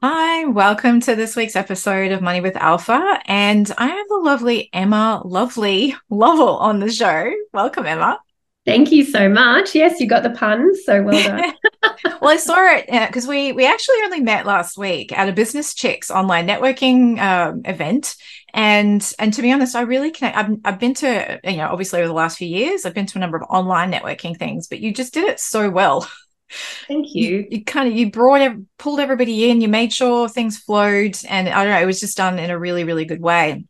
Hi, welcome to this week's episode of Money with Alpha. And I have the lovely Emma Lovelly Lovell on the show. Welcome, Emma. Thank you so much. Yes, you got the puns, so well done. well, I saw it because uh, we we actually only met last week at a Business Chicks online networking um, event, and and to be honest, I really connect. I've I've been to you know obviously over the last few years, I've been to a number of online networking things, but you just did it so well. Thank you. you. You, kind of you brought pulled everybody in. You made sure things flowed, and I don't know. It was just done in a really really good way.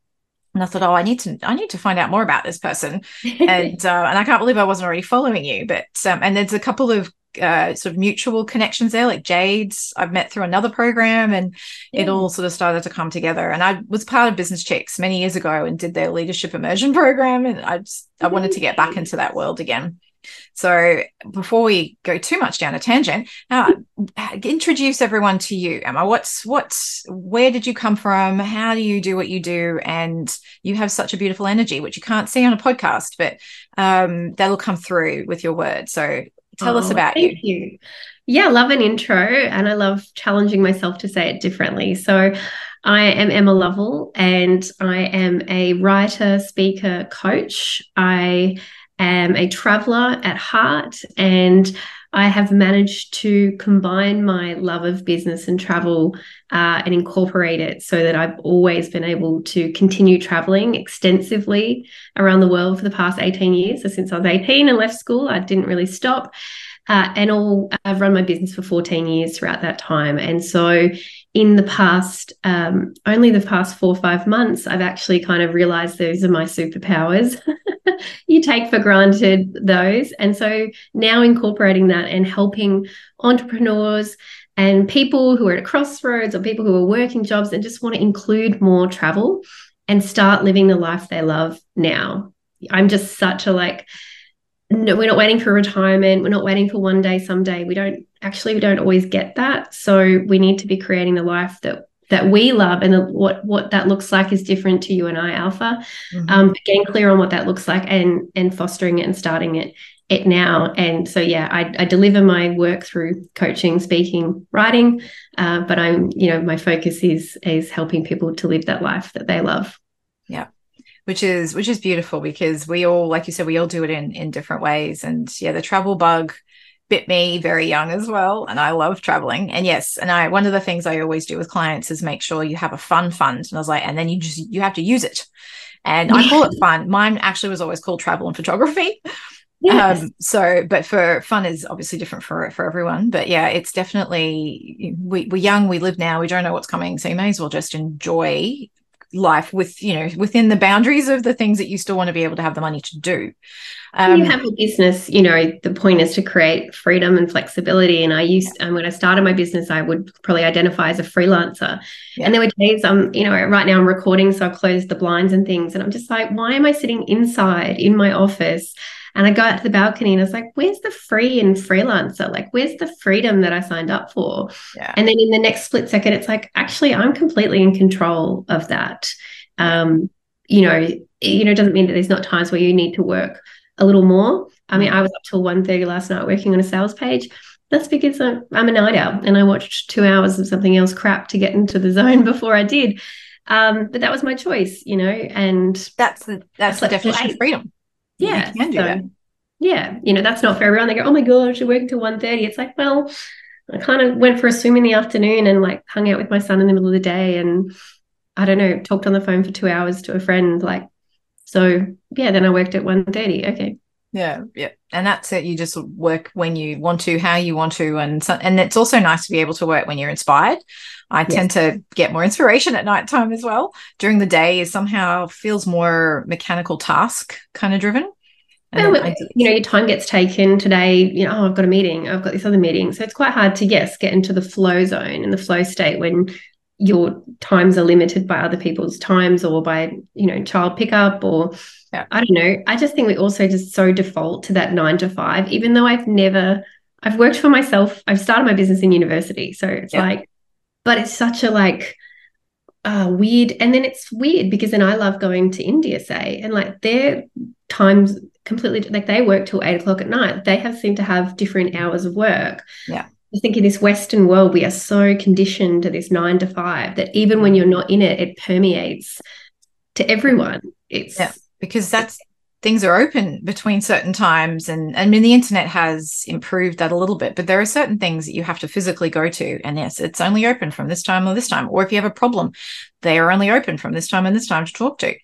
And I thought, oh, I need to I need to find out more about this person, and uh, and I can't believe I wasn't already following you. But um, and there's a couple of uh, sort of mutual connections there, like Jade's I've met through another program, and yeah. it all sort of started to come together. And I was part of Business Chicks many years ago and did their leadership immersion program, and I just I wanted to get back into that world again. So before we go too much down a tangent, uh, introduce everyone to you, Emma. What's what's where did you come from? How do you do what you do? And you have such a beautiful energy, which you can't see on a podcast, but um, that'll come through with your words. So tell oh, us about thank you. you. Yeah, love an intro and I love challenging myself to say it differently. So I am Emma Lovell and I am a writer, speaker, coach. I am a traveler at heart and I have managed to combine my love of business and travel uh, and incorporate it so that I've always been able to continue traveling extensively around the world for the past 18 years. So, since I was 18 and left school, I didn't really stop. Uh, and all I've run my business for 14 years throughout that time. And so in the past, um, only the past four or five months, I've actually kind of realized those are my superpowers. you take for granted those. And so now incorporating that and helping entrepreneurs and people who are at a crossroads or people who are working jobs and just want to include more travel and start living the life they love now. I'm just such a like, no, we're not waiting for retirement. We're not waiting for one day, someday. We don't actually we don't always get that. So we need to be creating the life that that we love and the, what what that looks like is different to you and I alpha. Mm-hmm. um, getting clear on what that looks like and and fostering it and starting it it now. And so yeah I, I deliver my work through coaching speaking writing. Uh, but I'm you know my focus is is helping people to live that life that they love. Yeah. Which is which is beautiful because we all like you said we all do it in in different ways. And yeah the travel bug bit me very young as well and i love traveling. And yes and i one of the things i always do with clients is make sure you have a fun fund. And i was like and then you just you have to use it. And i call it fun. Mine actually was always called travel and photography. Yes. um so but for fun is obviously different for for everyone. But yeah it's definitely we, we're young we live now we don't know what's coming. So you may as well just enjoy life with you know within the boundaries of the things that you still want to be able to have the money to do um, you have a business you know the point is to create freedom and flexibility and i used um, when i started my business i would probably identify as a freelancer yeah. and there were days i'm um, you know right now i'm recording so i've closed the blinds and things and i'm just like why am i sitting inside in my office and I go out to the balcony and I was like, where's the free and freelancer? Like, where's the freedom that I signed up for? Yeah. And then in the next split second, it's like, actually, I'm completely in control of that. Um, you know, you know, it doesn't mean that there's not times where you need to work a little more. I mean, I was up till 1.30 last night working on a sales page. That's because I'm a night owl and I watched two hours of something else crap to get into the zone before I did. Um, but that was my choice, you know, and that's the that's the definition of freedom yeah, you can do so, that. Yeah, you know, that's not for everyone. They go, oh my gosh, you're working till 1.30. It's like, well, I kind of went for a swim in the afternoon and like hung out with my son in the middle of the day and I don't know, talked on the phone for two hours to a friend. Like, so yeah, then I worked at 1.30. Okay. Yeah, yeah, and that's it. You just work when you want to, how you want to, and so, and it's also nice to be able to work when you're inspired. I yes. tend to get more inspiration at night time as well. During the day, is somehow feels more mechanical task kind of driven. Well, you know, your time gets taken today. You know, oh, I've got a meeting. I've got this other meeting. So it's quite hard to yes get into the flow zone and the flow state when your times are limited by other people's times or by you know child pickup or yeah. i don't know. I just think we also just so default to that nine to five even though i've never i've worked for myself. I've started my business in university. So it's yeah. like but it's such a like uh, weird and then it's weird because then i love going to india say and like their times completely like they work till eight o'clock at night. They have seem to have different hours of work. Yeah I think in this Western world, we are so conditioned to this nine to five that even when you're not in it, it permeates to everyone. It's yeah, because that's things are open between certain times and I mean the internet has improved that a little bit, but there are certain things that you have to physically go to. And yes, it's only open from this time or this time. Or if you have a problem, they are only open from this time and this time to talk to.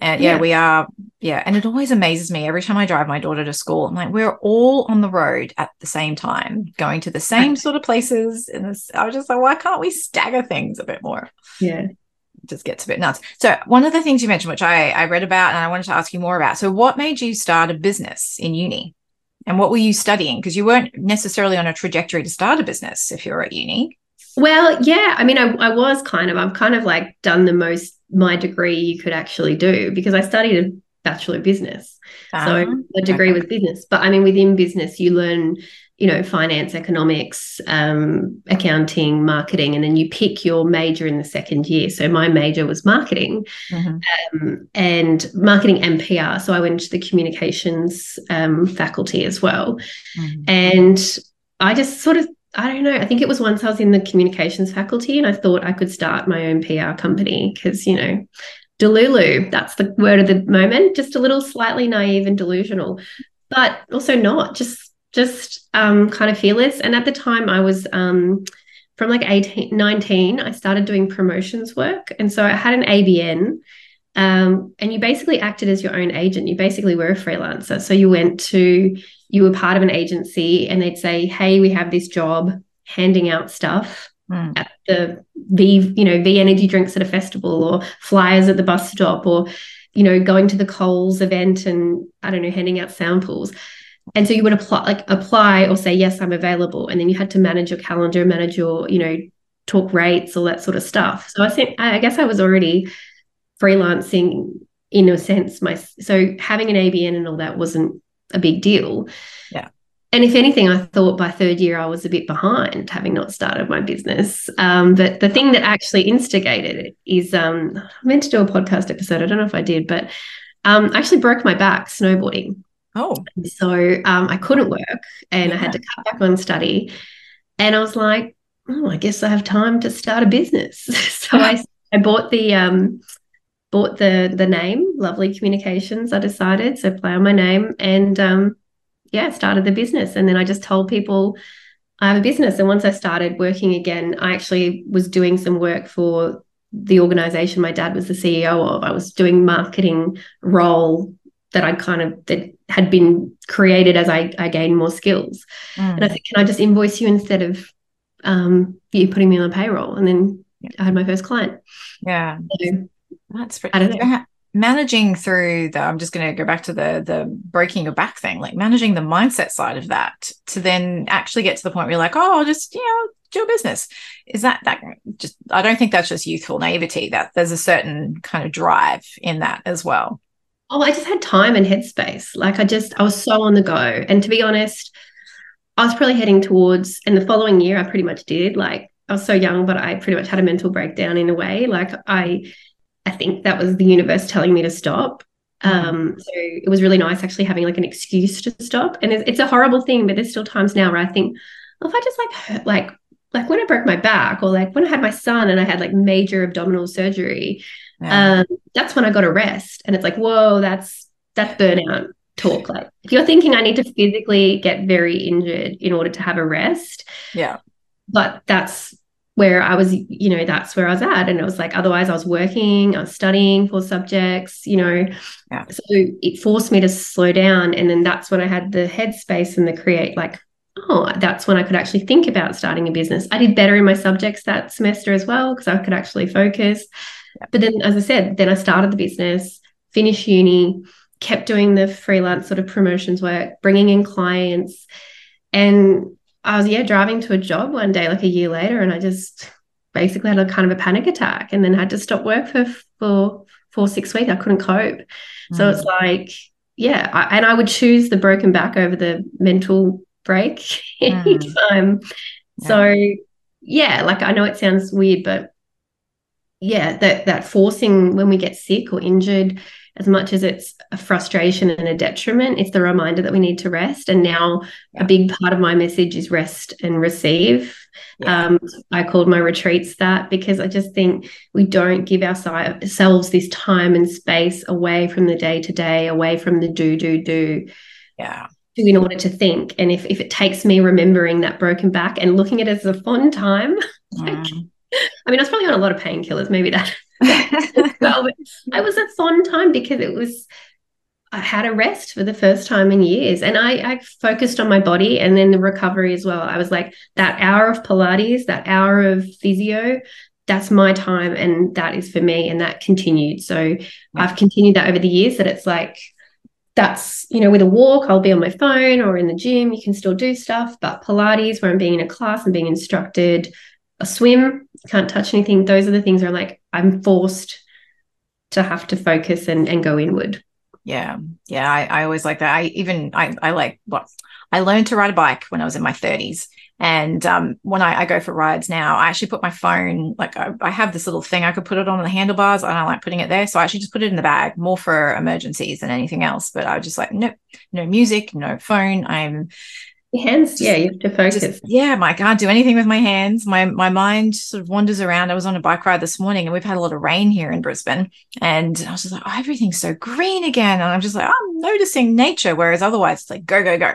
And yeah, yeah, we are. Yeah. And it always amazes me every time I drive my daughter to school. I'm like, we're all on the road at the same time, going to the same sort of places. And I was just like, why can't we stagger things a bit more? Yeah. It just gets a bit nuts. So, one of the things you mentioned, which I, I read about and I wanted to ask you more about. So, what made you start a business in uni? And what were you studying? Because you weren't necessarily on a trajectory to start a business if you were at uni. Well, yeah. I mean, I, I was kind of, I've kind of like done the most my degree you could actually do because I studied a bachelor of business. so my ah, degree okay. was business. But I mean, within business, you learn, you know, finance, economics, um, accounting, marketing, and then you pick your major in the second year. So my major was marketing mm-hmm. um, and marketing and PR. So I went to the communications um, faculty as well. Mm-hmm. And I just sort of I don't know. I think it was once I was in the communications faculty and I thought I could start my own PR company because, you know, Delulu, that's the word of the moment, just a little slightly naive and delusional, but also not, just just um, kind of fearless. And at the time I was um, from like 18, 19, I started doing promotions work. And so I had an ABN um, and you basically acted as your own agent. You basically were a freelancer. So you went to you were part of an agency and they'd say, Hey, we have this job handing out stuff mm. at the V, you know, V energy drinks at a festival or flyers at the bus stop or, you know, going to the Coles event and I don't know, handing out samples. And so you would apply like apply or say, yes, I'm available. And then you had to manage your calendar, manage your, you know, talk rates, all that sort of stuff. So I think I guess I was already freelancing in a sense my so having an ABN and all that wasn't a big deal. Yeah. And if anything, I thought by third year I was a bit behind, having not started my business. Um, but the thing that actually instigated it is um, I meant to do a podcast episode. I don't know if I did, but um, I actually broke my back snowboarding. Oh. So um, I couldn't work and yeah. I had to cut back on study. And I was like, oh, I guess I have time to start a business. so I, I bought the um, bought the the name lovely communications i decided so play on my name and um yeah started the business. And then i just told people i have a business. And once i started working again i actually was doing some work for the organization my dad was the ceo of. I was doing marketing role that i kind of that had been created as i, I gained more skills. Mm. and i said can i just invoice you instead of um, you putting me on a payroll? And then i had my first client. Yeah. So, that's pretty. I don't know. Managing through the, I'm just going to go back to the the breaking your back thing, like managing the mindset side of that to then actually get to the point where you're like, oh, I'll just you know do a business. Is that that just? I don't think that's just youthful naivety. That there's a certain kind of drive in that as well. Oh, I just had time and headspace. Like I just, I was so on the go. And to be honest, I was probably heading towards, and the following year I pretty much did. Like I was so young, but I pretty much had a mental breakdown in a way. Like I I think that was the universe telling me to stop. Um, so it was really nice actually having like an excuse to stop. And it's, it's, a horrible thing, but there's still times now where I think, oh, if I just like hurt, like like when I broke my back, or like when I had my son and I had like major abdominal surgery, yeah. um, that's when I got a rest. And it's like, whoa, that's that's burnout talk. Like if you're thinking I need to physically get very injured in order to have a rest, yeah. But that's where I was, you know, that's where I was at. And it was like, otherwise, I was working, I was studying for subjects, you know. Yeah. So it forced me to slow down. And then that's when I had the headspace and the create, like, oh, that's when I could actually think about starting a business. I did better in my subjects that semester as well because I could actually focus. Yeah. But then, as I said, then I started the business, finished uni, kept doing the freelance sort of promotions work, bringing in clients. And I was yeah driving to a job one day like a year later, and I just basically had a kind of a panic attack and then had to stop work for for four six weeks. I couldn't cope. Mm. So it's like, yeah, I, and I would choose the broken back over the mental break mm. anytime. Yeah. So yeah, like I know it sounds weird, but yeah, that that forcing when we get sick or injured, as much as it's a frustration and a detriment, it's the reminder that we need to rest. And now yeah. a big part of my message is rest and receive. Yeah. Um, I called my retreats that because I just think we don't give ourselves this time and space away from the day to day, away from the do, do, do. Yeah. In order to think. And if, if it takes me remembering that broken back and looking at it as a fun time, mm. like, I mean, I was probably on a lot of painkillers, maybe that well, it was a fun time because it was I had a rest for the first time in years. And I, I, focused on my body and then the recovery as well. I was like, that hour of Pilates, that hour of physio, that's my time and that is for me. And that continued. So yeah. I've continued that over the years that it's like, that's, you know, with a walk, I'll be on my phone or in the gym, you can still do stuff. But Pilates, where I'm being in a class and being instructed, a swim, can't touch anything. Those are the things where I'm like, I'm forced to have to focus and, and go inward. Yeah. Yeah. I, I always like that. I even, I, I like what I learned to ride a bike when I was in my 30s. And um, when I, I, go for rides now, I actually put my phone, like I, I, have this little thing I could put it on the handlebars. I don't like putting it there. So I actually just put it in the bag more for emergencies than anything else. But I was just like, no, no music, no phone. I'm your hands, just, yeah, you have to focus. Just, yeah, I can't do anything with my hands. My my mind sort of wanders around. I was on a bike ride this morning, and we've had a lot of rain here in Brisbane, and I was just like, oh, everything's so green again, and I'm just like, oh, I'm noticing nature, whereas otherwise it's like go go go.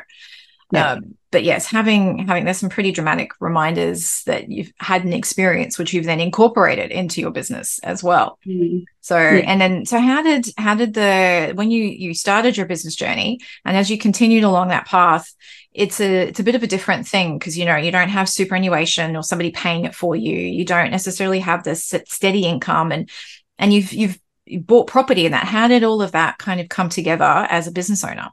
Yeah. Um, but yes, having having there's some pretty dramatic reminders that you've had an experience which you've then incorporated into your business as well. Mm. So yeah. and then so how did how did the when you you started your business journey and as you continued along that path, it's a it's a bit of a different thing because you know you don't have superannuation or somebody paying it for you. You don't necessarily have this steady income and and you've you've bought property and that. How did all of that kind of come together as a business owner?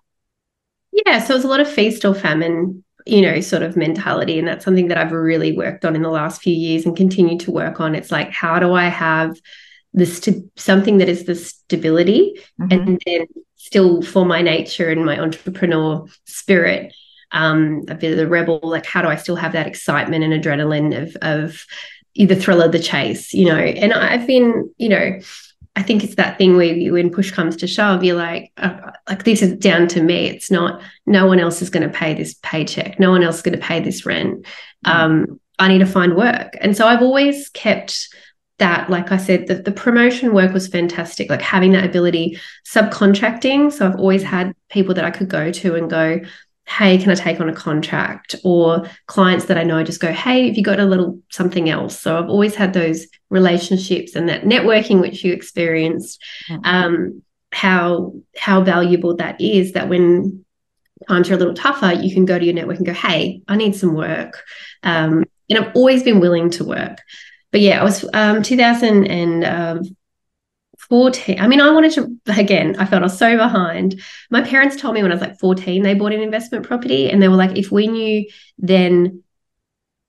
Yeah, so it was a lot of feast or famine, you know, sort of mentality. And that's something that I've really worked on in the last few years and continue to work on. It's like, how do I have this st- something that is the stability mm-hmm. and then still for my nature and my entrepreneur spirit, um, a bit of the rebel, like how do I still have that excitement and adrenaline of of the thrill of the chase, you know? And I've been, you know, I think it's that thing where you, when push comes to shove, you're like, uh, like this is down to me. It's not. No one else is going to pay this paycheck. No one else is going to pay this rent. Mm. Um, I need to find work, and so I've always kept that. Like I said, the, the promotion work was fantastic. Like having that ability, subcontracting. So I've always had people that I could go to and go, hey, can I take on a contract? Or clients that I know just go, hey, have you got a little something else? So I've always had those relationships and that networking which you experienced. Mm-hmm. Um, how how valuable that is that when times are a little tougher, you can go to your network and go, hey, I need some work. Um, and I've always been willing to work. But yeah, I was um, 2000 and um, 14. I mean, I wanted to, again, I felt I was so behind. My parents told me when I was like 14, they bought an investment property and they were like, if we knew then,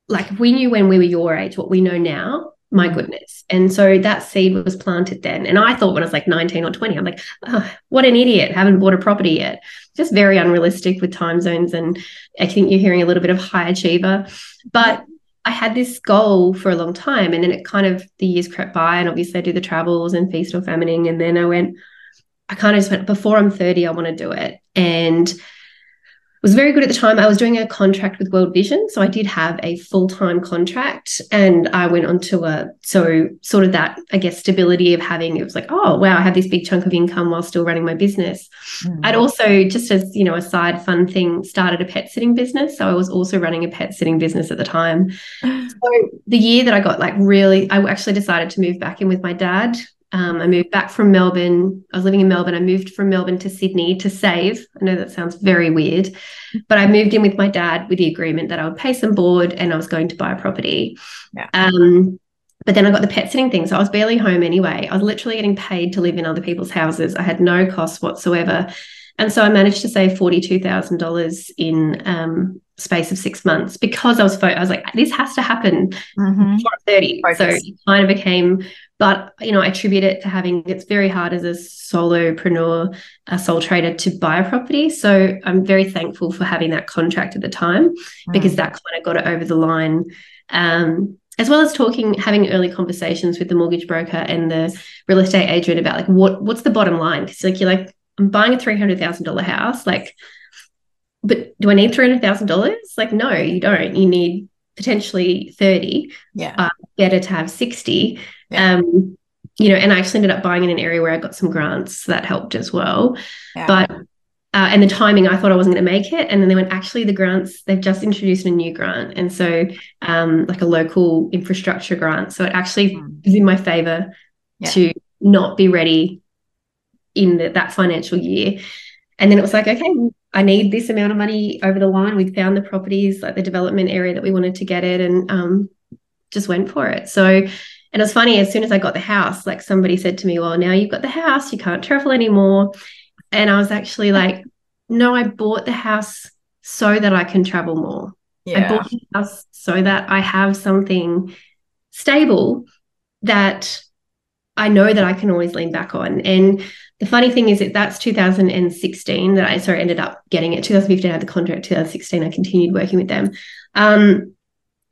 like, if we knew when we were your age, what we know now, my mm. goodness. And so that seed was planted then. And I thought when I was like 19 or 20, I'm like, oh, what an idiot, haven't bought a property yet. Just very unrealistic with time zones. And I think you're hearing a little bit of high achiever. But I had this goal for a long time. And then it kind of, the years crept by. And obviously, I do the travels and feast or famining. And then I went, I kind of just went, before I'm 30, I want to do it. And was very good at the time. I was doing a contract with World Vision. So I did have a full time contract and I went on to a, so sort of that, I guess, stability of having, it was like, oh, wow, I have this big chunk of income while still running my business. Mm. I'd also, just as, you know, a side fun thing, started a pet sitting business. So I was also running a pet sitting business at the time. so the year that I got like really, I actually decided to move back in with my dad um, I moved back from Melbourne. I was living in Melbourne. I moved from Melbourne to Sydney to save. I know that sounds very weird, but I moved in with my dad with the agreement that I would pay some board and I was going to buy a property. Yeah. Um, but then I got the pet sitting thing. So I was barely home anyway. I was literally getting paid to live in other people's houses. I had no costs whatsoever. And so I managed to save $42,000 in um, space of six months because I was fo- I was like, this has to happen Mhm. I'm 30. Focus. So it kind of became, but you know, I attribute it to having it's very hard as a solopreneur, a sole trader to buy a property. So I'm very thankful for having that contract at the time because Mm. that kind of got it over the line. Um, as well as talking, having early conversations with the mortgage broker and the real estate agent about like what what's the bottom line? Because like you're like, I'm buying a three hundred thousand dollar house, like, but do I need three hundred thousand dollars? Like, no, you don't. You need potentially thirty. yeah. Uh, Better to have sixty. Yeah. Um, you know, and I actually ended up buying in an area where I got some grants, so that helped as well. Yeah. But uh, and the timing, I thought I wasn't going to make it, and then they went. Actually, the grants they've just introduced a new grant, and so um, like a local infrastructure grant. So it actually Mm. is in my favor Yeah. to not be ready in the, that financial year. And then it was like, okay, I need this amount of money over the line. We found the properties, like the development area that we wanted to get it, and um, just went for it. So, and it was funny. As soon as I got the house, like somebody said to me, "Well, now you've got the house, you can't travel anymore." And I was actually like, "No, I bought the house so that I can travel more. I bought the house so that I have something stable that I know that I can always lean back on. And the funny thing is that that's 2016 that I sorry ended up getting it. 2015 I had the contract. 2016 I continued working with them. Um,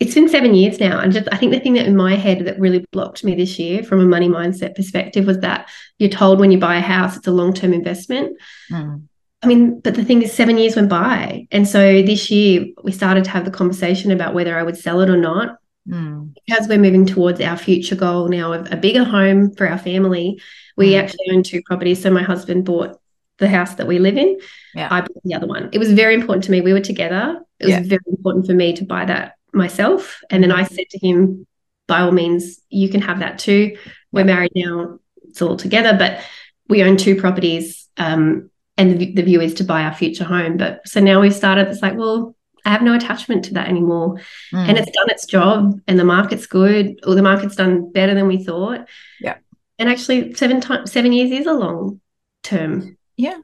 it's been seven years now, and just I think the thing that in my head that really blocked me this year from a money mindset perspective was that you're told when you buy a house it's a long term investment. Mm. I mean, but the thing is, seven years went by. And so this year we started to have the conversation about whether I would sell it or not. Mm. Because we're moving towards our future goal now of a bigger home for our family, we Mm. actually own two properties. So my husband bought the house that we live in. Yeah. I bought the other one. It was very important to me. We were together. It was Yeah. very important for me to buy that myself. And then I said to him, by all means, you can have that too. We're married now. It's all together, but we own two properties. Um, and the, the view is to buy our future home. But so now we've started, it's like, well, I have no attachment to that anymore. Mm. And it's done its job and the market's good, or the market's done better than we thought. Yeah. And actually seven times seven years is a long term. yeah.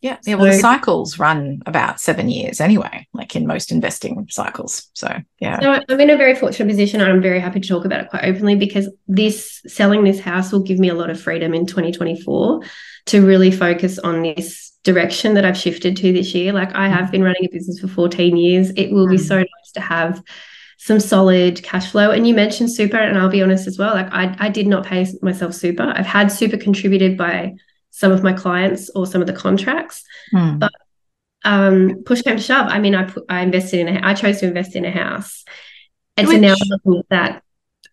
Yeah. Yeah. Well, the cycles run about seven years anyway, like in most investing cycles. So, yeah. So I'm in a very fortunate position I'm very happy to talk about it quite openly because this selling this house will give me a lot of freedom in 2024 to really focus on this direction that I've shifted to this year. Like I have been running a business for 14 years. It will be Mm. so nice to have some solid cash flow. And you mentioned super, and I'll be honest as well. Like I, I did not pay myself super. I've had super contributed by some of my clients or some of the contracts Mm. But- um push came to shove i mean i put i invested in a i chose to invest in a house and so now Which- i'm looking at that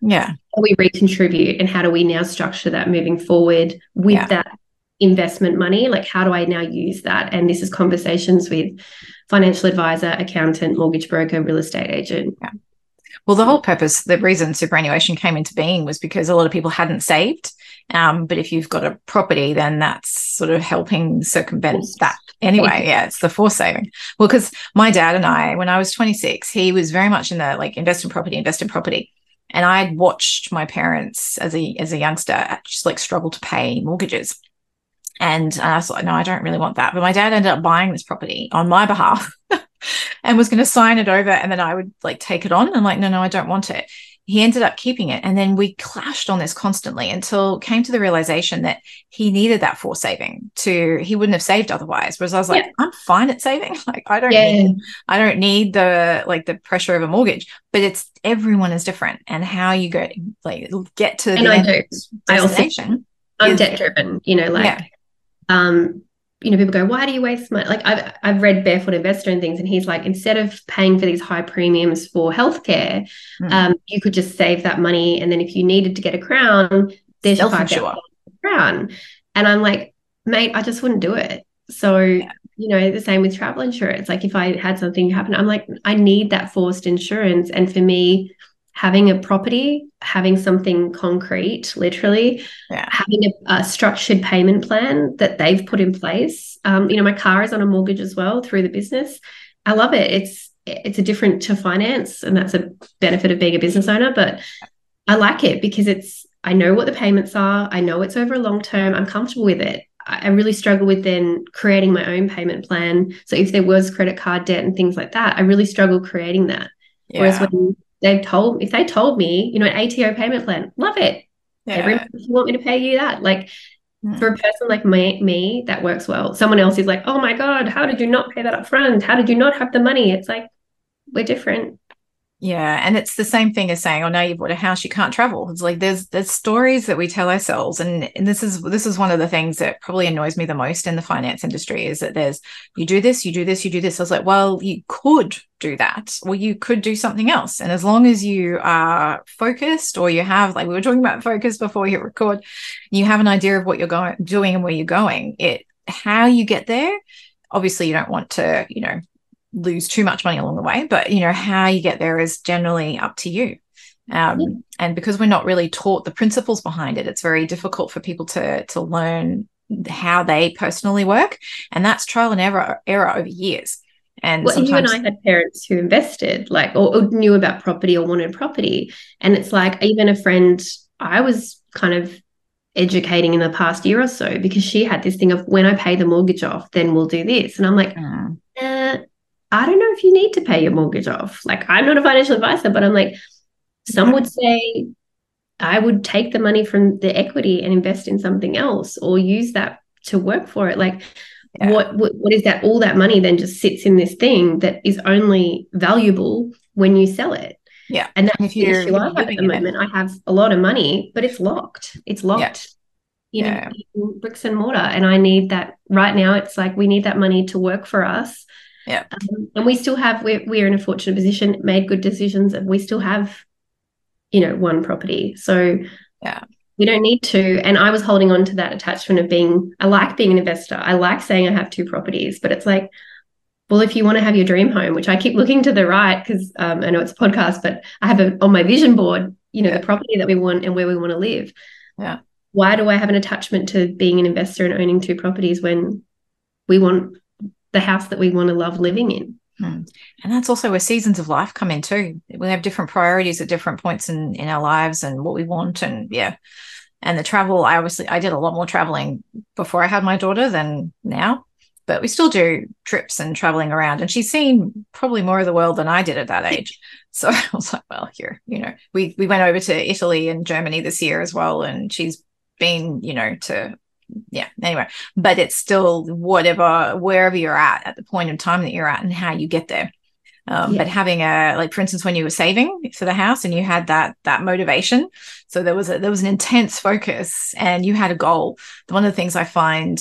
yeah. how do we recontribute and how do we now structure that moving forward with Yeah. that investment money like how do i now use that and this is conversations with financial advisor accountant mortgage broker real estate agent Well, the whole purpose, the reason superannuation came into being was because a lot of people hadn't saved. Um, but if you've got a property, then that's sort of helping circumvent Forced that. Anyway, yeah, it's the forced saving. Well, because my dad and I, when I was 26, he was very much in the like invest in property, invest in property. And I had watched my parents as a as a youngster just like struggle to pay mortgages. And I was like, no, I don't really want that. But my dad ended up buying this property on my behalf and was going to sign it over. And then I would like take it on. And like, no, no, I don't want it. He ended up keeping it. And then we clashed on this constantly until came to the realization that he needed that for saving to, he wouldn't have saved otherwise. Whereas I was like, Yeah. I'm fine at saving. Like, I don't yeah need I don't need the like the pressure of a mortgage, but it's everyone is different and how you go like get to And the I do. I also- destination. i'm debt driven you know like Yeah. um you know people go why do you waste money? Like i've i've read barefoot investor and things and he's like instead of paying for these high premiums for healthcare Mm. um you could just save that money and then if you needed to get a crown there's your five Self-insure. thousand crown. And i'm like mate i just wouldn't do it. So you know the same with travel insurance. Like if i had something happen i'm like i need that forced insurance. And for me having a property having something concrete literally Yeah. having a, a structured payment plan that they've put in place um, you know my car is on a mortgage as well through the business i love it it's it's a different to finance and that's a benefit of being a business owner but i like it because it's i know what the payments are i know it's over a long term i'm comfortable with it I really struggle with then creating my own payment plan. So if there was credit card debt and things like that, I really struggle creating that. Yeah. Whereas when they've told if they told me, you know, an ATO payment plan, love it. Yeah. Every month you want me to pay you that. Like mm. for a person like me, me, that works well. Someone else is like, oh my God, how did you not pay that up front? How did you not have the money? It's like we're different. Yeah, and it's the same thing as saying, "Oh, now you've bought a house, you can't travel." It's like there's there's stories that we tell ourselves, and, and this is this is one of the things that probably annoys me the most in the finance industry is that there's you do this, you do this, you do this. I was like, well, you could do that, or you could do something else, and as long as you are focused, or you have like we were talking about focus before hit record, you have an idea of what you're going doing and where you're going. It how you get there. Obviously, you don't want to, you know, lose too much money along the way, but you know, how you get there is generally up to you. Um, yeah. And because we're not really taught the principles behind it, it's very difficult for people to to learn how they personally work, and that's trial and error error over years. And well, you and I had parents who invested, like, or, or knew about property or wanted property, and it's like even a friend I was kind of educating in the past year or so because she had this thing of when I pay the mortgage off, then we'll do this, and I'm like. Mm. Eh, I don't know if you need to pay your mortgage off. Like, I'm not a financial advisor, but I'm like, some would say I would take the money from the equity and invest in something else or use that to work for it. Like, yeah. what, what what is that? All that money then just sits in this thing that is only valuable when you sell it. Yeah. And that's the issue I have at the moment. It. I have a lot of money, but it's locked. It's locked. Yeah. Know, yeah. bricks and mortar. And I need that right now. It's like we need that money to work for us yeah. Um, and we still have, we're, we're in a fortunate position, made good decisions, and we still have, you know, one property. So, yeah. We don't need to. And I was holding on to that attachment of being, I like being an investor. I like saying I have two properties, but it's like, well, if you want to have your dream home, which I keep looking to the right because um, I know it's a podcast, but I have a, on my vision board, you know, yeah. the property that we want and where we want to live. Yeah. Why do I have an attachment to being an investor and owning two properties when we want the house that we want to love living in. Hmm. And that's also where seasons of life come in too. We have different priorities at different points in, in our lives and what we want. And yeah. And the travel, I obviously I did a lot more traveling before I had my daughter than now. But we still do trips and traveling around. And she's seen probably more of the world than I did at that age. So I was like, well, here, you know, we we went over to Italy and Germany this year as well. And she's been, you know, to yeah anyway but it's still whatever wherever you're at at the point in time that you're at and how you get there. Um, yeah. but having a like for instance when you were saving for the house and you had that that motivation so there was a there was an intense focus and you had a goal. One of the things i find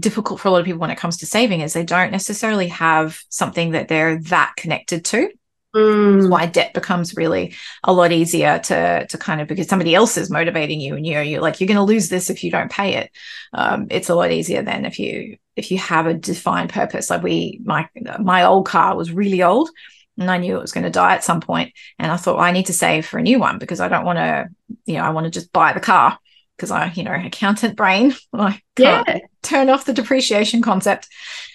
difficult for a lot of people when it comes to saving is they don't necessarily have something that they're that connected to Mm. why debt becomes really a lot easier to to kind of because somebody else is motivating you and you know you're like you're going to lose this if you don't pay it um, it's a lot easier than if you if you have a defined purpose like we my my old car was really old and I knew it was going to die at some point and I thought well, I need to save for a new one because I don't want to you know I want to just buy the car because I, you know, accountant brain, I can't yeah. Turn off the depreciation concept.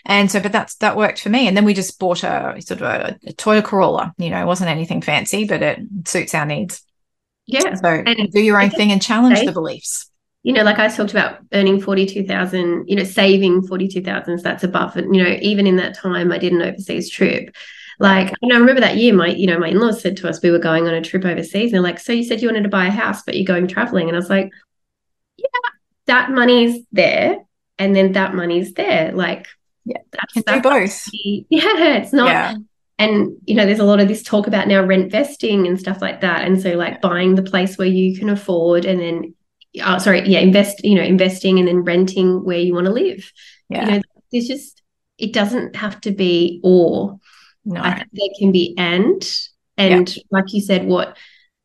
And so, but that's that worked for me. And then we just bought a sort of a, a Toyota Corolla. You know, it wasn't anything fancy, but it suits our needs. Yeah. So and do your own thing and challenge the beliefs. You know, like I talked about earning 42,000, you know, saving 42,000, so that's above it. You know, even in that time, I did an overseas trip. Like, and I remember that year, my, you know, my in-laws said to us, we were going on a trip overseas. And they're like, so you said you wanted to buy a house, but you're going traveling. And I was like, yeah, that money's there and then that money's there. Like, yeah, that's, can that's do both. Yeah, it's not. Yeah. And you know, there's a lot of this talk about now rent vesting and stuff like that. And so, like buying the place where you can afford, and then, uh, sorry, yeah, invest. You know, investing and then renting where you want to live. Yeah, you know, there's just it doesn't have to be or. No, I think there can be and and yeah. like you said, what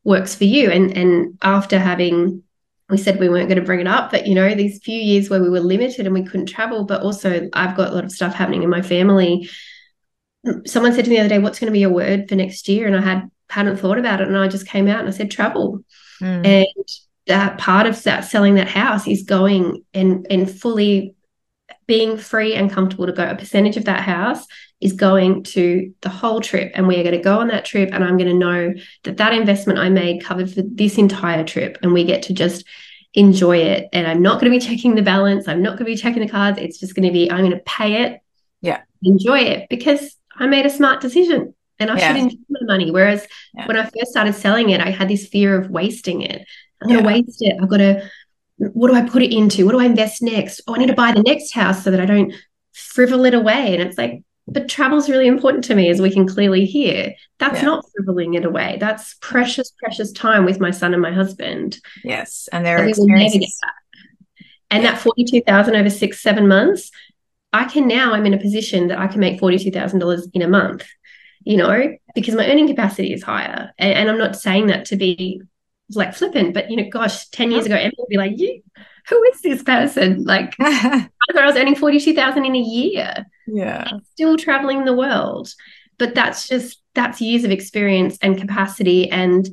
works for you. And and after having we said we weren't going to bring it up, but you know, these few years where we were limited and we couldn't travel, but also I've got a lot of stuff happening in my family. Someone said to me the other day, "What's going to be your word for next year?" And I had hadn't thought about it, and I just came out and I said travel. Mm. And that part of that selling that house is going and and fully being free and comfortable to go. A percentage of that house is going to the whole trip, and we are going to go on that trip, and I'm going to know that that investment I made covered for this entire trip, and we get to just enjoy it. And I'm not going to be checking the balance. I'm not going to be checking the cards. It's just going to be, I'm going to pay it. Yeah. Enjoy it because I made a smart decision and I yeah. should enjoy my money. Whereas yeah. when I first started selling it, I had this fear of wasting it. I'm going to yeah. waste it. I've got to, what do I put it into? What do I invest next? Oh, I need to buy the next house so that I don't frivol it away. And it's like, but travel's really important to me, as we can clearly hear. That's yeah. not frivoling it away. That's precious, precious time with my son and my husband. Yes, and their experiences. That. And yeah. that forty-two thousand over six, seven months, I can now. I'm in a position that I can make forty-two thousand dollars in a month. You know, because my earning capacity is higher, and, and I'm not saying that to be like flippant, but you know, gosh, ten years ago, everyone would be like, "You, who is this person?" Like, I thought I was earning forty-two thousand in a year. Yeah. Still traveling the world. But that's just that's years of experience and capacity. And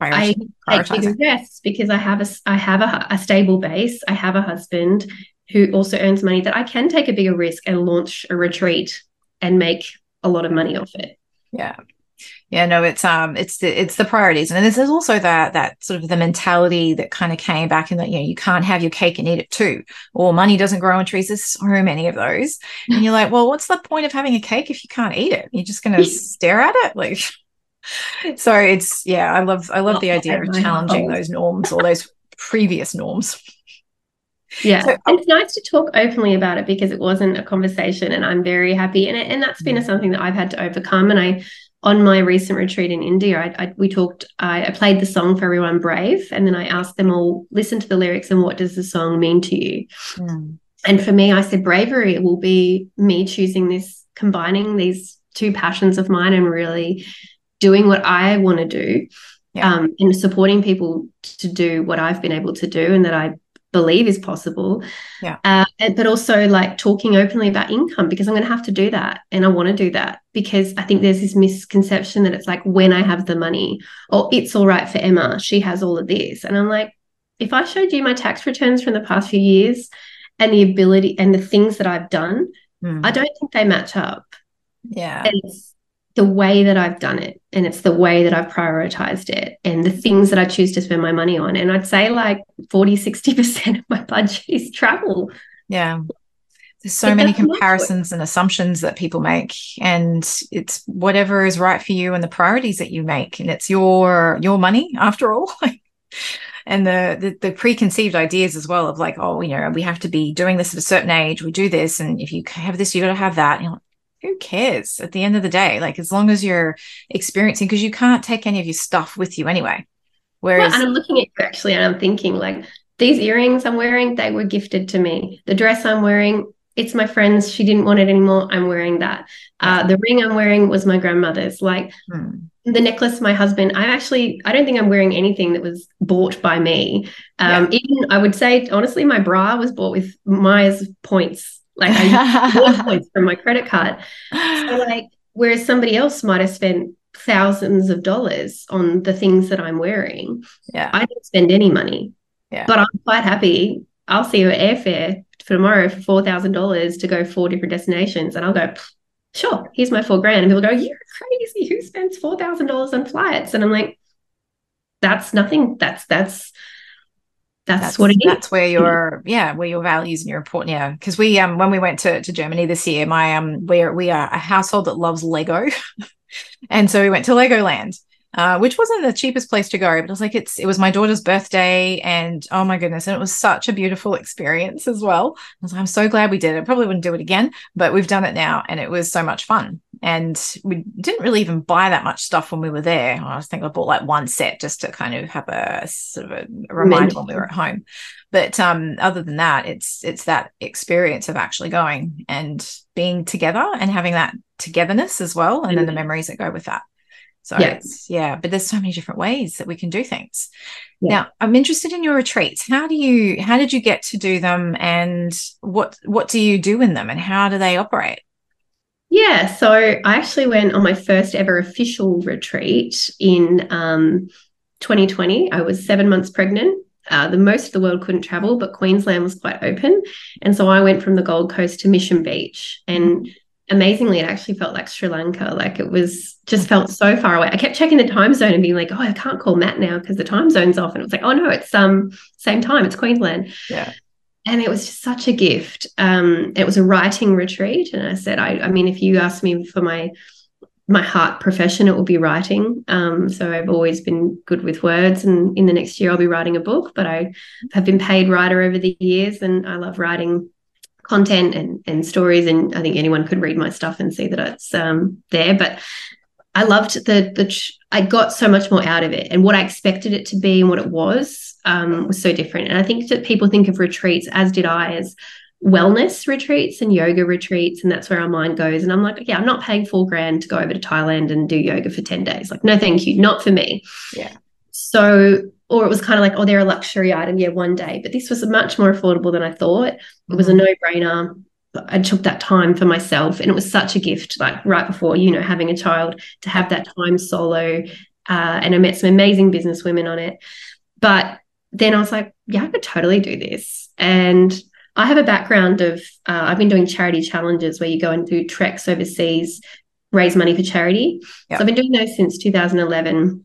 I take bigger risks because I have a I have a, a, stable base. I have a husband who also earns money that I can take a bigger risk and launch a retreat and make a lot of money off it. Yeah, yeah no it's um it's the it's the priorities. And this is also that that sort of the mentality that kind of came back in that you know you can't have your cake and eat it too or money doesn't grow on trees. There's so many of those. And you're like well what's the point of having a cake if you can't eat it? You're just going to stare at it? Like so it's yeah i love i love the idea of challenging those norms or those previous norms. Yeah so, it's nice to talk openly about it because it wasn't a conversation and i'm very happy. And, and that's been something that i've had to overcome. And i on my recent retreat in India, I, I we talked. I, I, played the song for everyone, "Brave," and then I asked them all, listen to the lyrics and what does the song mean to you? Mm. And for me, I said bravery will be me choosing this, combining these two passions of mine, and really doing what I want to do, yeah. um, and supporting people to do what I've been able to do, and that I believe is possible. Yeah. Uh, but also like talking openly about income because I'm going to have to do that. And I want to do that because I think there's this misconception that it's like when I have the money or it's all right for Emma, she has all of this. And I'm like, if I showed you my tax returns from the past few years and the ability and the things that I've done, mm. I don't think they match up. Yeah. And it's the way that I've done it and it's the way that I've prioritized it and the things that I choose to spend my money on. And I'd say like 40, 60% of my budget is travel. Yeah. There's so but many comparisons and assumptions that people make. And it's whatever is right for you and the priorities that you make. And it's your your money after all. and the, the, the preconceived ideas as well of like, oh, you know, we have to be doing this at a certain age. We do this, and if you have this, you got to have that. And who cares at the end of the day? Like as long as you're experiencing, because you can't take any of your stuff with you anyway. Whereas, well, and I'm looking at you actually, and I'm thinking like these earrings I'm wearing, they were gifted to me. The dress I'm wearing, it's my friend's. She didn't want it anymore. I'm wearing that. Uh, the ring I'm wearing was my grandmother's. Like hmm. the necklace, my husband. I actually, I don't think I'm wearing anything that was bought by me. Um, yeah. Even I would say, honestly, my bra was bought with Myers points like I points from my credit card. So like whereas somebody else might have spent thousands of dollars on the things that I'm wearing. Yeah. I didn't spend any money. Yeah. But I'm quite happy. I'll see your airfare for tomorrow for four thousand dollars to go four different destinations. And I'll go, sure, here's my four grand. And people go, You're crazy. Who spends four thousand dollars on flights? And I'm like, that's nothing. That's that's that's, that's what it is. That's where your yeah, where your values and your important yeah. Because we um when we went to, to Germany this year, my um we're we are a household that loves Lego. and so we went to Legoland uh, which wasn't the cheapest place to go, but I was like, it's it was my daughter's birthday, and oh my goodness, and it was such a beautiful experience as well. I was like, I'm so glad we did it. Probably wouldn't do it again, but we've done it now, and it was so much fun. And we didn't really even buy that much stuff when we were there. I think I bought like one set just to kind of have a sort of a, reminder when we were at home. But um, other than that, it's it's that experience of actually going and being together and having that togetherness as well, and mm-hmm. then the memories that go with that. So yeah. yeah, but there's so many different ways that we can do things. Yeah. Now, I'm interested in your retreats. How do you how did you get to do them and what what do you do in them and how do they operate? Yeah, so I actually went on my first ever official retreat in um, 2020. I was seven months pregnant. Uh, the most of the world couldn't travel, but Queensland was quite open. And so I went from the Gold Coast to Mission Beach. And amazingly, it actually felt like Sri Lanka. Like it was just felt so far away. I kept checking the time zone and being like, oh, I can't call Matt now because the time zone's off. And it was like, oh no, it's um same time, it's Queensland. Yeah. And it was just such a gift. Um, it was a writing retreat. And I said, I, I mean, if you ask me for my my heart profession, it will be writing. Um, so I've always been good with words, and in the next year I'll be writing a book. But I have been paid writer over the years, and I love writing content and and stories. And I think anyone could read my stuff and see that it's um, there. But I loved the the I got so much more out of it, and what I expected it to be and what it was um, was so different. And I think that people think of retreats, as did I, as wellness retreats and yoga retreats and that's where our mind goes. And i'm like yeah i'm not paying four grand to go over to thailand and do yoga for 10 days. Like no thank you not for me. Yeah. So or it was kind of like oh they're a luxury item yeah one day. But this was much more affordable than i thought. It was a mm-hmm. no-brainer. I took that time for myself and it was such a gift like right before you know having a child to have that time solo uh, and i met some amazing business women on it. But then i was like yeah i could totally do this and I have a background of uh, I've been doing charity challenges where you go and do treks overseas, raise money for charity. Yep. So I've been doing those since 2011.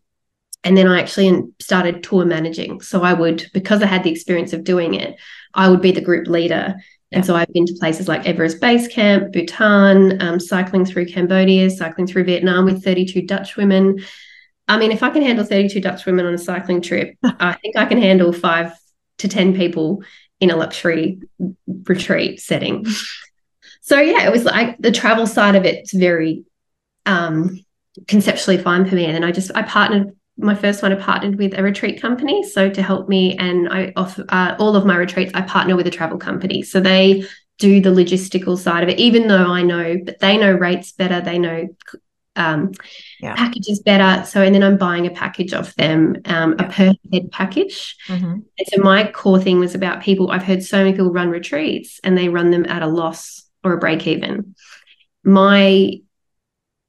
And then I actually started tour managing. So I would, because I had the experience of doing it, I would be the group leader. And so I've been to places like Everest Base Camp, Bhutan, um, cycling through Cambodia, cycling through Vietnam with 32 Dutch women. I mean, if I can handle 32 Dutch women on a cycling trip, I think I can handle five to 10 people in a luxury retreat setting. So yeah, it was like the travel side of it's very um, conceptually fine for me. And then I just I partnered my first one I partnered with a retreat company so to help me and I offer uh, all of my retreats I partner with a travel company so they do the logistical side of it even though I know but they know rates better they know um, yeah. packages better. So, and then I'm buying a package of them, um, yeah. a per head package. Mm-hmm. And so, my core thing was about people. I've heard so many people run retreats and they run them at a loss or a break even. My,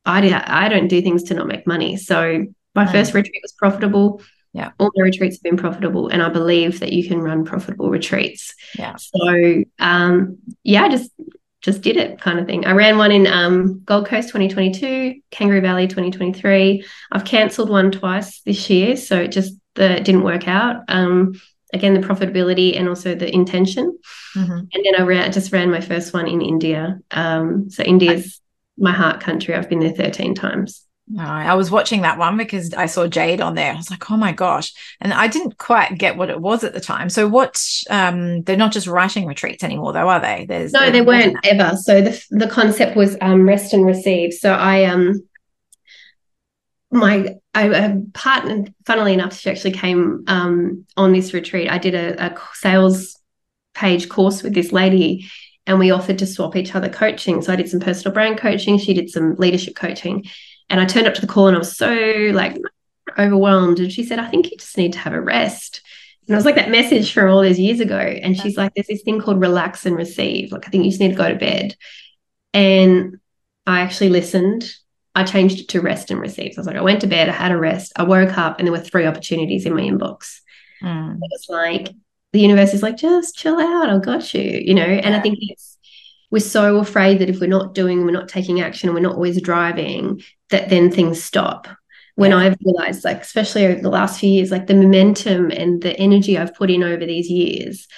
I, I don't do things to not make money. So, my mm. first retreat was profitable. Yeah. All my retreats have been profitable. And I believe that you can run profitable retreats. Yeah. So, um, yeah, just just did it kind of thing. I ran one in um, Gold Coast 2022, Kangaroo Valley 2023. I've cancelled one twice this year, so it just the, didn't work out. Um, again, the profitability and also the intention. Mm-hmm. And then I ran, just ran my first one in India. Um, so India's my heart country. I've been there 13 times. I was watching that one because I saw Jade on there. I was like, oh my gosh. And I didn't quite get what it was at the time. So what um they're not just writing retreats anymore though, are they? There's No, they weren't ever. So the the concept was um rest and receive. So I um my I, I partnered funnily enough, she actually came um on this retreat. I did a, a sales page course with this lady and we offered to swap each other coaching. So I did some personal brand coaching, she did some leadership coaching. And I turned up to the call and I was so like overwhelmed. And she said, I think you just need to have a rest. And it was like that message from all those years ago. And she's like, there's this thing called relax and receive. Like, I think you just need to go to bed. And I actually listened. I changed it to rest and receive. So I was like, I went to bed, I had a rest, I woke up, and there were three opportunities in my inbox. Mm. It was like, the universe is like, just chill out, I got you, you know? And I think it's, we're so afraid that if we're not doing, we're not taking action, and we're not always driving, that then things stop when yeah. I've realized, like, especially over the last few years, like the momentum and the energy I've put in over these years,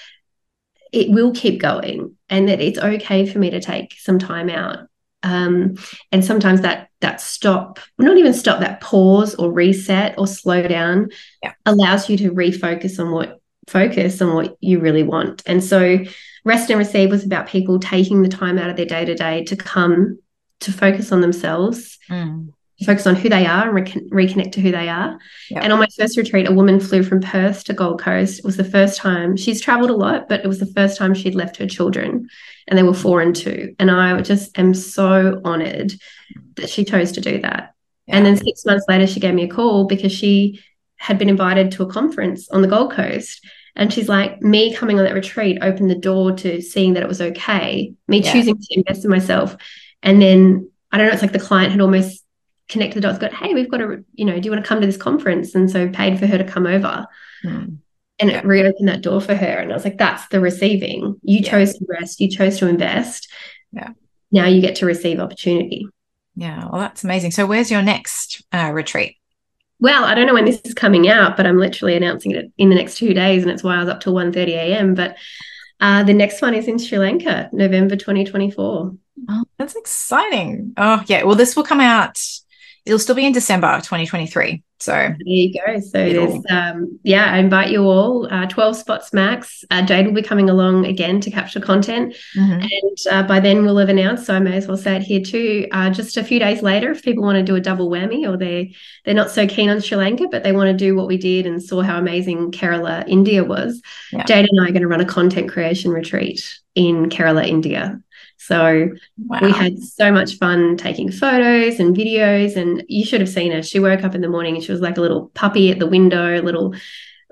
it will keep going and that it's okay for me to take some time out. Um, and sometimes that that stop, not even stop, that pause or reset or slow down yeah. allows you to refocus on what focus on what you really want. And so rest and receive was about people taking the time out of their day to day to come to focus on themselves, mm. focus on who they are and re- reconnect to who they are. Yep. And on my first retreat, a woman flew from Perth to Gold Coast. It was the first time she's traveled a lot, but it was the first time she'd left her children and they were four and two. And I just am so honored that she chose to do that. Yeah. And then six months later, she gave me a call because she had been invited to a conference on the Gold Coast. And she's like, me coming on that retreat opened the door to seeing that it was okay, me yeah. choosing to invest in myself. And then I don't know, it's like the client had almost connected the dots, got, hey, we've got to, you know, do you want to come to this conference? And so paid for her to come over. Hmm. And it reopened that door for her. And I was like, that's the receiving. You yeah. chose to rest, you chose to invest. Yeah. now you get to receive opportunity. Yeah, well, that's amazing. So, where's your next uh, retreat? Well, I don't know when this is coming out, but I'm literally announcing it in the next two days, and it's why I was up till 1.30 a.m. But uh, the next one is in Sri Lanka, November 2024. Oh, that's exciting. Oh, yeah. Well, this will come out it'll still be in December 2023. So there you go. So there's um yeah, I invite you all. Uh, 12 spots max. Uh, Jade will be coming along again to capture content, mm-hmm. and uh, by then we'll have announced. So I may as well say it here too. Uh, just a few days later, if people want to do a double whammy, or they they're not so keen on Sri Lanka, but they want to do what we did and saw how amazing Kerala, India was. Yeah. Jade and I are going to run a content creation retreat in Kerala, India. So wow. we had so much fun taking photos and videos. And you should have seen her. She woke up in the morning and she was like a little puppy at the window, a little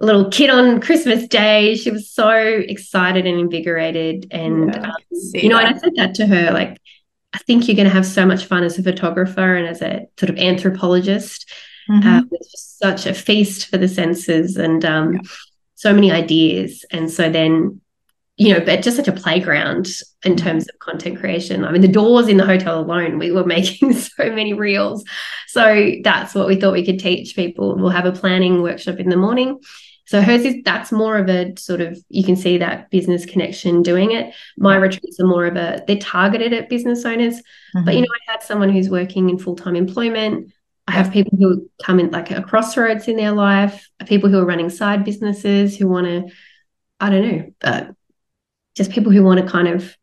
little kid on Christmas Day. She was so excited and invigorated. And yeah, um, you know, that. and I said that to her, like, I think you're going to have so much fun as a photographer and as a sort of anthropologist. Mm-hmm. Uh, it's just such a feast for the senses and um, yeah. so many ideas. And so then you know, but just such a playground in mm-hmm. terms of content creation. I mean, the doors in the hotel alone, we were making so many reels. So that's what we thought we could teach people. We'll have a planning workshop in the morning. So hers is that's more of a sort of you can see that business connection doing it. My retreats are more of a they're targeted at business owners. Mm-hmm. But you know, I had someone who's working in full-time employment. I have people who come in like a crossroads in their life, people who are running side businesses who want to, I don't know, uh, just people who want to kind of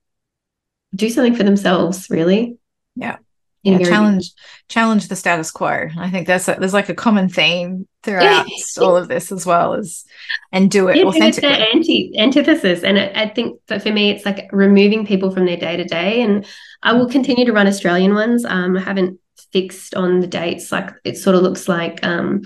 do something for themselves, really. Yeah. Yeah, challenge challenge the status quo. I think that's a, there's like a common theme throughout all of this as well as and do it yeah, authentically. It's anti antithesis, and I, I think that for me, it's like removing people from their day to day. And I will continue to run Australian ones. Um, I haven't fixed on the dates. Like it sort of looks like um,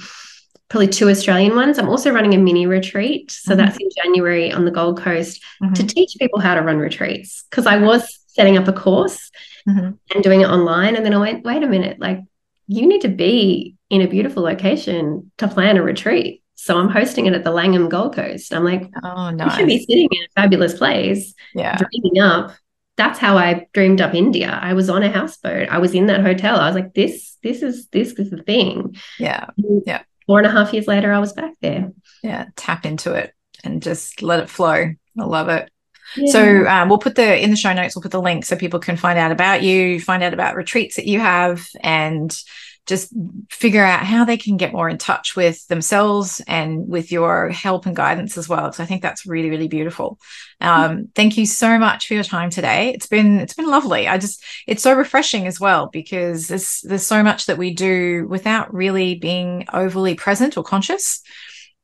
probably two Australian ones. I'm also running a mini retreat. So mm-hmm. that's in January on the Gold Coast mm-hmm. to teach people how to run retreats. Because I was setting up a course mm-hmm. and doing it online. And then I went, wait a minute, like you need to be in a beautiful location to plan a retreat. So I'm hosting it at the Langham Gold Coast. I'm like, oh, nice. You should be sitting in a fabulous place, yeah. dreaming up. That's how I dreamed up India. I was on a houseboat. I was in that hotel. I was like, this, this is this is the thing. Yeah. Yeah four and a half years later, I was back there. Yeah, tap into it and just let it flow. I love it. Yeah. So um, we'll put the in the show notes. We'll put the link so people can find out about you, find out about retreats that you have, and just figure out how they can get more in touch with themselves and with your help and guidance as well. Because I think that's really, really beautiful. Um, thank you so much for your time today. It's been it's been lovely. I just it's so refreshing as well because there's there's so much that we do without really being overly present or conscious,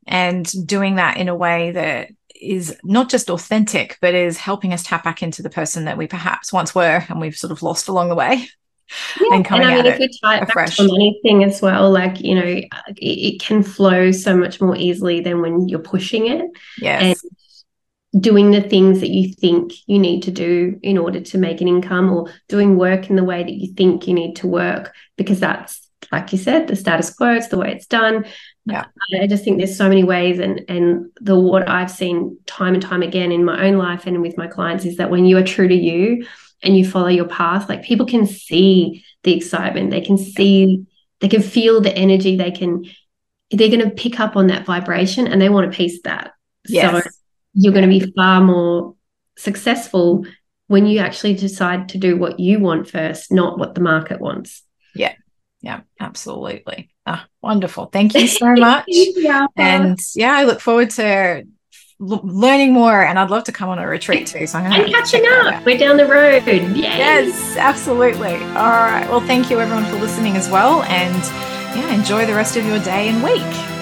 and doing that in a way that is not just authentic, but is helping us tap back into the person that we perhaps once were and we've sort of lost along the way yeah. and coming and I mean, if you tie it back to anything as well, like you know, it, it, can flow so much more easily than when you're pushing it. Yes. And doing the things that you think you need to do in order to make an income, or doing work in the way that you think you need to work, because that's like you said, the status quo. It's the way it's done. Yeah. I just think there's so many ways, and and the what I've seen time and time again in my own life and with my clients is that when you are true to you and you follow your path, like people can see the excitement, they can see, they can feel the energy, they can, they're going to pick up on that vibration and they want a piece of that. Yes. So you're going to be far more successful when you actually decide to do what you want first, not what the market wants. Yeah. Yeah, absolutely. Ah, wonderful. Thank you so much. yeah. And yeah, I look forward to learning more and I'd love to come on a retreat too. So I'm catching up. We're down the road. Yay. Yes, absolutely. All right. Well, thank you everyone for listening as well. And yeah, enjoy the rest of your day and week.